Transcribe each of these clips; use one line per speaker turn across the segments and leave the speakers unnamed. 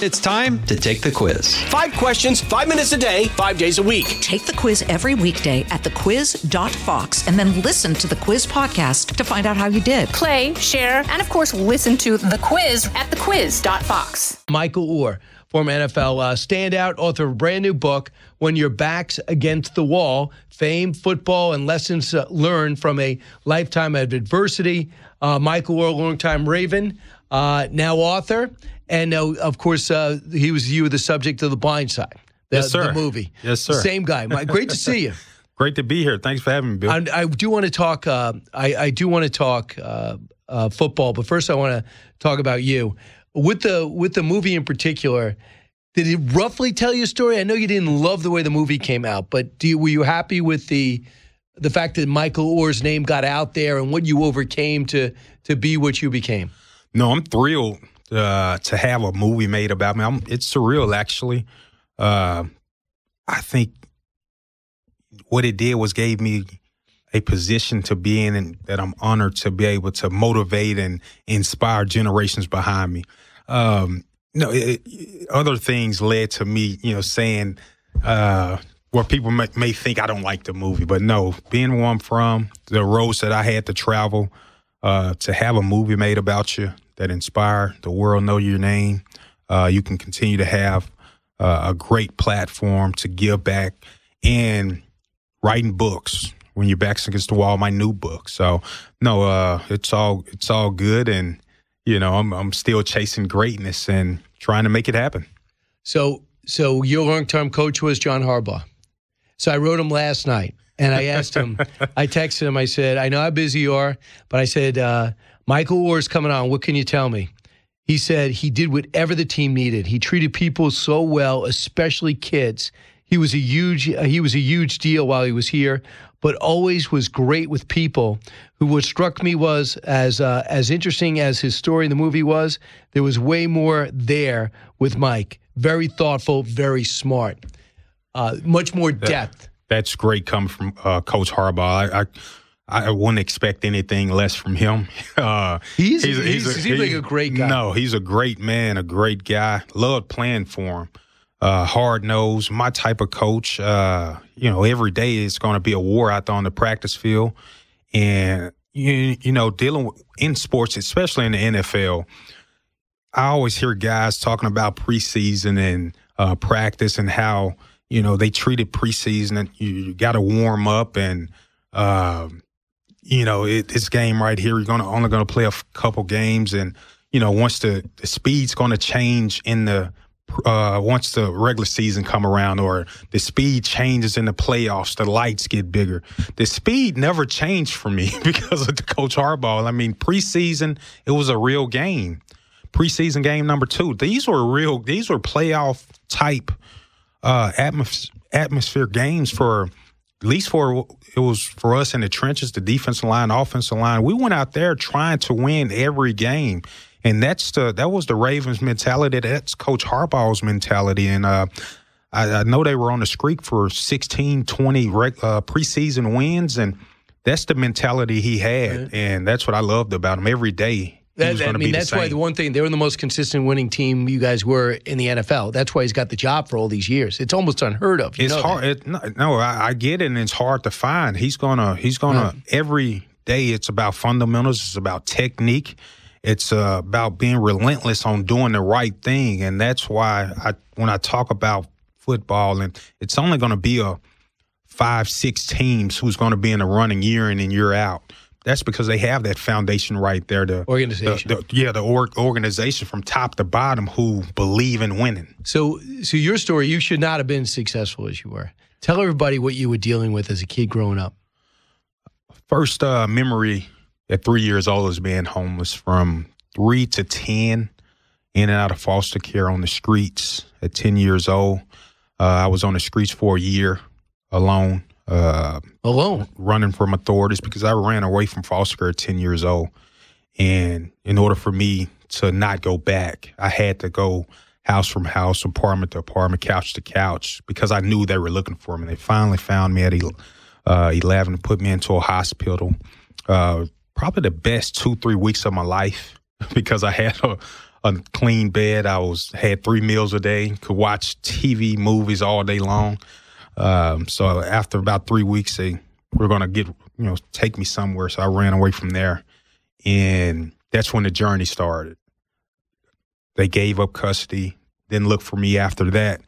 It's time to take the quiz.
Five questions, five minutes a day, five days a week.
Take the quiz every weekday at thequiz.fox and then listen to the quiz podcast to find out how you did.
Play, share, and of course, listen to the quiz at thequiz.fox.
Michael Oher, former NFL uh, standout, author of a brand new book, When Your Back's Against the Wall Fame, Football, and Lessons uh, Learned from a Lifetime of Adversity. Uh, Michael Oher, longtime Raven, uh, now author. And uh, of course, uh, he was you were the subject of The Blind Side, the,
Yes, sir.
the movie.
Yes, sir.
Same guy. My, great to see you.
Great to be here. Thanks for having me, Bill.
I, I do want to talk. Uh, I, I do want to talk uh, uh, football, but first I want to talk about you with the with the movie in particular. Did it roughly tell you a story? I know you didn't love the way the movie came out, but do you, were you happy with the the fact that Michael Oher's name got out there and what you overcame to to be what you became?
no, I'm thrilled uh, to have a movie made about me. I'm, it's surreal, actually. Uh, I think what it did was gave me a position to be in and that I'm honored to be able to motivate and inspire generations behind me. Um, no, it, it- other things led to me, you know, saying uh, where people may, may think I don't like the movie, but no, being where I'm from, the roads that I had to travel, uh, to have a movie made about you that inspire the world know your name, uh, you can continue to have uh, a great platform to give back and writing books when your back's against the wall. My new book, so no, uh, it's all it's all good, and you know I'm I'm still chasing greatness and trying to make it happen.
So so your long term coach was John Harbaugh. So I wrote him last night and I asked him, I texted him, I said, I know how busy you are, but I said, uh, Michael Oher's coming on. What can you tell me? He said he did whatever the team needed. He treated people so well, especially kids. He was a huge uh, he was a huge deal while he was here, but always was great with people. Who what struck me was as uh, as interesting as his story in the movie was, there was way more there with Mike. Very thoughtful, very smart, uh, much more depth.
That's great coming from uh, Coach Harbaugh. I, I I wouldn't expect anything less from him. Uh,
He's- he's- he seems like a great guy.
No, he's a great man, a great guy. Loved playing for him. Uh, hard nosed, my type of coach. Uh, you know, every day is going to be a war out there on the practice field, and you you know, dealing with, in sports, especially in the NFL. I always hear guys talking about preseason and uh, practice and how you know they treated preseason and you, you got to warm up and um, you know it, this game right here you're gonna only gonna play a f- couple games and you know once the, the speed's gonna change in the uh, once the regular season come around or the speed changes in the playoffs, the lights get bigger. The speed never changed for me because of the Coach Harbaugh. I mean, preseason it was a real game. Preseason game number two. These were real. These were playoff type uh, atmos- atmosphere games for at least for it was for us in the trenches, the defensive line, offensive line. We went out there trying to win every game. And that's the that was the Ravens mentality. That's Coach Harbaugh's mentality. And uh, I, I know they were on the streak for 16, 20 reg, uh, preseason wins, and that's the mentality he had. And that's what I loved about him. Every day,
That, I mean,
be the
that's why the one thing they were the most consistent winning team you guys were in the NFL. That's why he's got the job for all these years. It's almost unheard of. You
it's hard. It, no, no, I, I get it, and it's hard to find. He's gonna, he's gonna every day. It's about fundamentals. It's about technique. It's uh, about being relentless on doing the right thing, and that's why I, when I talk about football, and it's only going to be a five, six teams who's going to be in the running year in and year out. That's because they have that foundation right there. The
Organization.
the- the- yeah, the org, organization from top to bottom who believe in winning.
So, so your story, you should not have been successful as you were. Tell everybody what you were dealing with as a kid growing up.
First uh, memory at three years old is being homeless from three to 10, in and out of foster care on the streets at 10 years old. Uh, I was on the streets for a year alone, uh,
Alone.
running from authorities because I ran away from foster care at 10 years old. And in order for me to not go back, I had to go house from house, apartment to apartment, couch to couch because I knew they were looking for me. They finally found me at uh, 11 and put me into a hospital. Uh, probably the best two, three weeks of my life because I had a, a clean bed. I was had three meals a day. Could watch TV, movies all day long. Um, so after about three weeks, they were going to get you know take me somewhere. So I ran away from there, and that's when the journey started. They gave up custody, didn't look for me after that,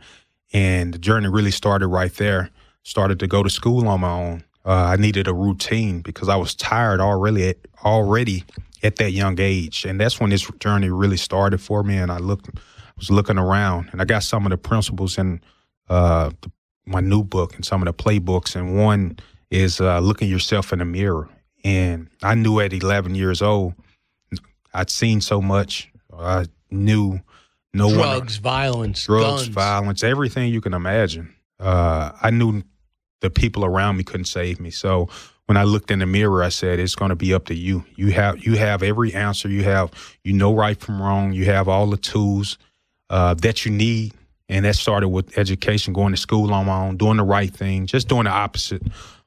and the journey really started right there. Started to go to school on my own. Uh, I needed a routine because I was tired already. At, already at that young age, and that's when this journey really started for me. And I looked, was looking around, and I got some of the principles and uh, the, my new book and some of the playbooks, and one is uh, looking yourself in the mirror. And I knew at 11 years old, I'd seen so much. I knew no
drugs,
one,
violence,
drugs,
guns.
violence, everything you can imagine. Uh, I knew the people around me couldn't save me. So when I looked in the mirror, I said, "It's going to be up to you. You have you have every answer. You have you know right from wrong. You have all the tools uh, that you need." And that started with education, going to school on my own, doing the right thing, just doing the opposite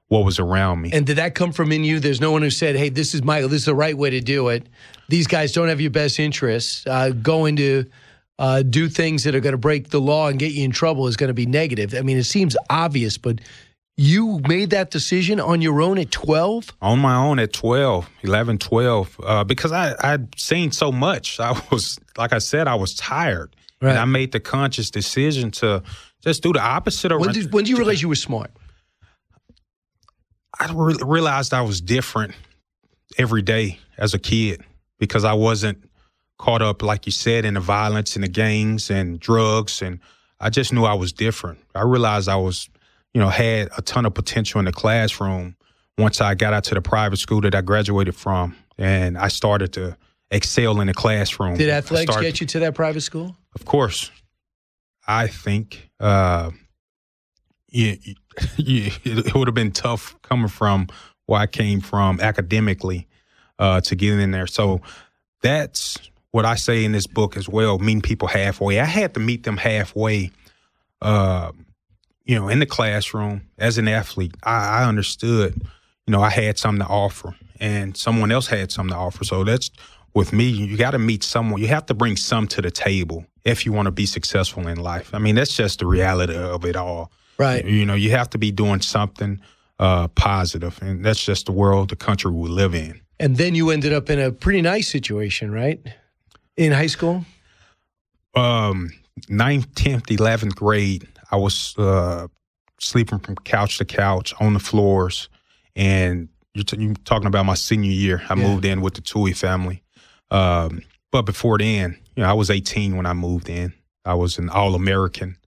what was around me.
And did that come from in you? There's no one who said, "Hey, this is Michael. This is the right way to do it." These guys don't have your best interests. Uh, going to uh, do things that are going to break the law and get you in trouble is going to be negative. I mean, it seems obvious, but you made that decision on your own at 12?
On my own at 12, 11, 12, uh, because I, I'd seen so much. I was, like I said, I was tired.
Right.
And I made the conscious decision to just do the opposite of
When did, when did you realize you were smart?
I re- realized I was different every day as a kid because I wasn't caught up, like you said, in the violence and the gangs and drugs. And I just knew I was different. I realized I was, you know, had a ton of potential in the classroom once I got out to the private school that I graduated from. And I started to excel in the classroom.
Did athletics get you to that private school?
Of course. I think uh, yeah, it would have been tough coming from where I came from academically uh, to get in there. So that's what I say in this book as well, meeting people halfway. I had to meet them halfway, uh, you know, in the classroom as an athlete. I, I understood, you know, I had something to offer and someone else had something to offer. So that's with me, you got to meet someone. You have to bring some to the table if you want to be successful in life. I mean, that's just the reality of it all.
Right.
You know, you have to be doing something uh, positive, and that's just the world, the country we live in.
And then you ended up in a pretty nice situation, right? In high school?
Um, ninth, tenth, eleventh grade, I was uh, sleeping from couch to couch on the floors, and you're, t- you're talking about my senior year. I
Yeah.
moved in with the Tuohy family, um, but before then, you know, I was 18 when I moved in. I was an All American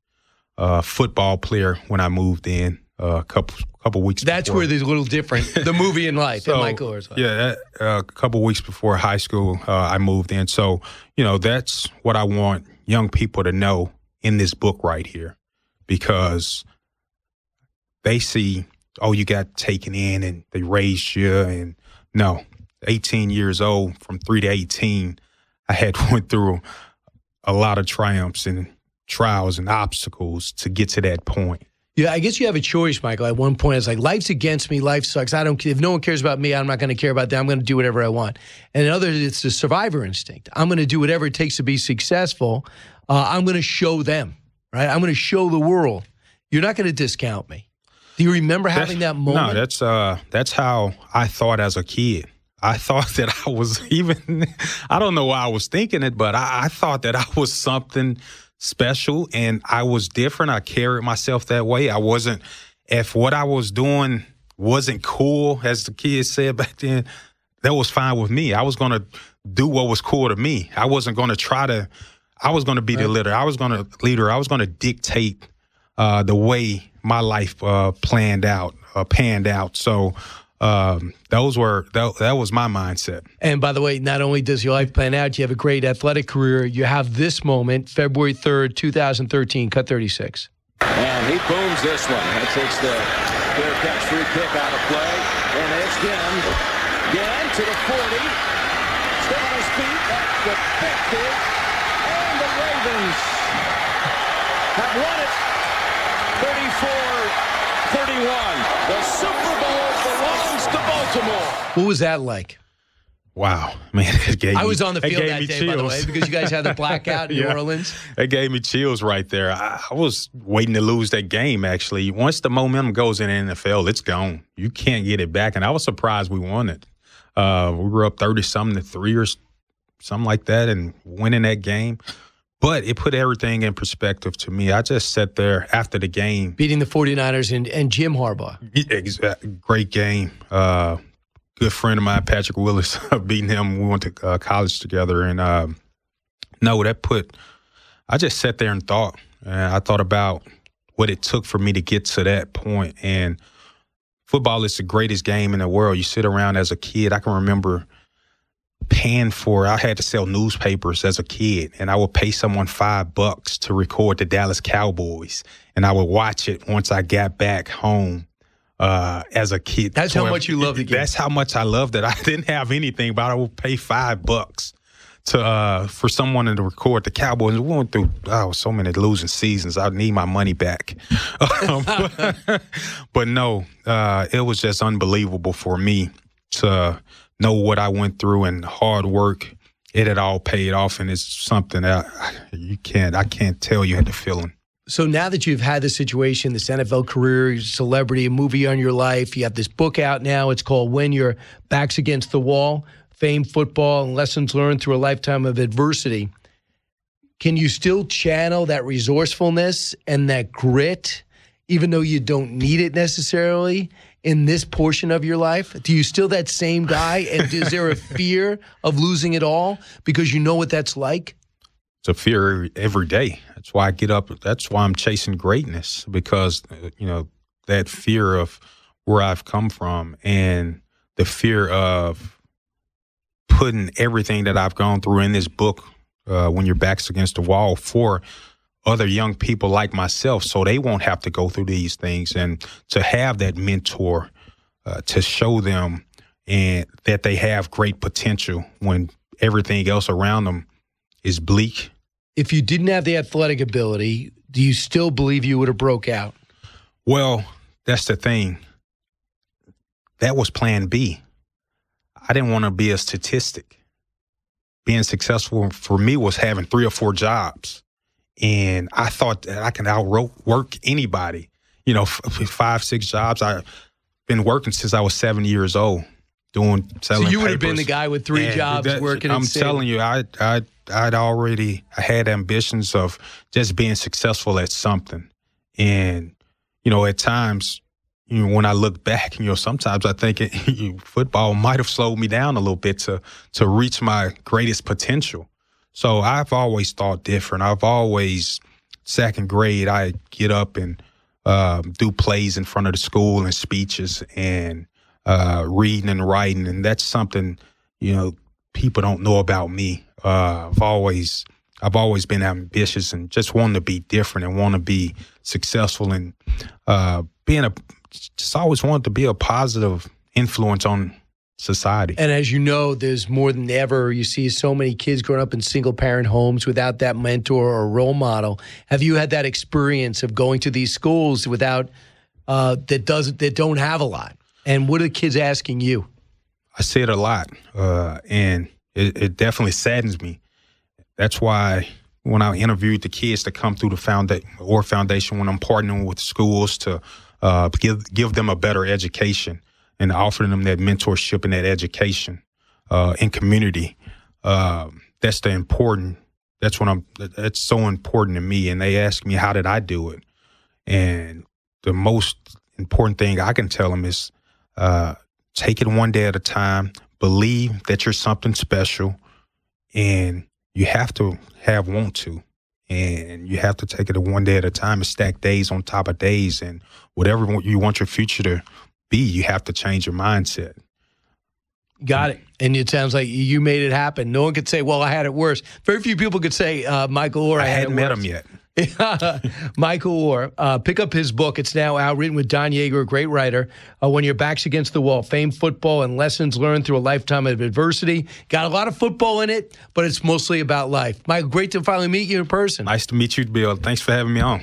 uh, football player when I moved in. uh, A couple couple weeks.
That's
before.
where there's a little different. The movie and life, and Michael.
Yeah, that, uh, a couple weeks before high school, uh, I moved in. So, you know, that's what I want young people to know in this book right here, because they see, oh, you got taken in and they raised you, and no, 18 years old, from three to 18, I had went through a lot of triumphs and trials and obstacles to get to that point.
Yeah, I guess you have a choice, Michael. At one point, it's like life's against me. Life sucks. I don't. If no one cares about me, I'm not going to care about them. I'm going to do whatever I want. And in others, it's the survivor instinct. I'm going to do whatever it takes to be successful. Uh, I'm going to show them. Right. I'm going to show the world. You're not going to discount me. Do you remember having that moment?
No, that's uh that's how I thought as a kid. I thought that I was even I don't know why I was thinking it, but I, I thought that I was something special and I was different. I carried myself that way. I wasn't if what I was doing wasn't cool, as the kids said back then, that was fine with me. I was gonna do what was cool to me. I wasn't gonna try to I was gonna be the leader. I was gonna leader. I was gonna dictate uh, the way my life uh, planned out, uh, panned out. So um, those were that, that was my mindset.
And by the way, not only does your life plan out, you have a great athletic career. You have this moment, February 3rd, 2013, cut 36.
And he booms this one. That takes the fair catch free kick out of play. And it's Ginn. Ginn to the 40. Still on his feet at the 50. And the Ravens have won it 34-31. The Super Bowl belongs to Baltimore.
What was that like?
Wow, man, it gave
I
me-
was on the field that
me
day, by the way, because you guys had the blackout in New Orleans.
It gave me chills right there. I, I was waiting to lose that game. Actually, once the momentum goes in the NFL, it's gone. You can't get it back. And I was surprised we won it. Uh, we were up thirty something to three or something like that, and winning that game. But it put everything in perspective to me. I just sat there after the game.
Beating the 49ers and, and Jim Harbaugh.
Exa- Great game. Uh, good friend of mine, Patrick Willis, beating him. We went to uh, college together, and uh, no, that put. I just sat there and thought, and I thought about what it took for me to get to that point. And football is the greatest game in the world. You sit around as a kid. I can remember paying for. I had to sell newspapers as a kid, and I would pay someone five bucks to record the Dallas Cowboys, and I would watch it once I got back home uh, as a kid.
That's how much you love the game.
That's how much I loved it. I didn't have anything, but I would pay five bucks to uh, for someone to record the Cowboys. We went through oh so many losing seasons. I need my money back. Um, but no, uh, it was just unbelievable for me to know what I went through and hard work. It had all paid off, and it's something that you can't. I can't tell you the feeling.
So now that you've had this situation, this NFL career, celebrity, a movie on your life, you have this book out now. It's called When Your Back's Against the Wall Fame, Football, and Lessons Learned Through a Lifetime of Adversity. Can you still channel that resourcefulness and that grit, even though you don't need it necessarily in this portion of your life? Do you still that same guy? And is there a fear of losing it all because you know what that's like?
it's a fear every, day. That's why I get up. That's why I'm chasing greatness because uh, you know that fear of where I've come from and the fear of putting everything that I've gone through in this book uh, when your back's against the wall for other young people like myself so they won't have to go through these things and to have that mentor uh, to show them and that they have great potential when everything else around them is bleak
If you didn't have the athletic ability, do you still believe you would have broke out?
Well, that's the thing. That was plan B. I didn't want to be a statistic. Being successful for me was having three or four jobs. And I thought that I can outwork anybody. You know, f- five, six jobs. I've been working since I was seven years old, doing selling.
so you would have been the guy with three
And
jobs
that-
working.
I'm telling you, I, I, I'd already I had ambitions of just being successful at something, and you know, at times, you know, when I look back, you know, sometimes I think it, football might have slowed me down a little bit to to reach my greatest potential. So I've always thought different. I've always second grade, I get up and um, do plays in front of the school and speeches and uh, reading and writing, and that's something you know people don't know about me. Uh, I've always I've always been ambitious and just wanting to be different and want to be successful and uh, being a just always wanted to be a positive influence on society.
And as you know, there's more than ever. You see so many kids growing up in single parent homes without that mentor or role model. Have you had that experience of going to these schools without uh, that doesn't that don't have a lot? And what are the kids asking you?
I see it a lot, uh, and it, it definitely saddens me. That's why when I interviewed the kids to come through the foundation or foundation, when I'm partnering with schools to uh, give give them a better education and offering them that mentorship and that education uh, community, um, that's the important. That's what I'm. That's so important to me. And they ask me, how did I do it? And the most important thing I can tell them is. Uh, take it one day at a time believe that you're something special and you have to have want to and you have to take it one day at a time and stack days on top of days and whatever you want your future to be you have to change your mindset
Got it. And it sounds like you made it happen. No one could say, "Well, I had it worse." Very few people could say, uh, "Michael Oher."
i,
I, had
hadn't met him yet
Michael Oher, uh, pick up his book. It's now out, written with Don Yaeger, a great writer. Uh, when your back's against the wall, fame, football, and lessons learned through a lifetime of adversity. Got a lot of football in it, but it's mostly about life. Michael, great to finally meet you in person.
nice to meet you bill thanks for having me on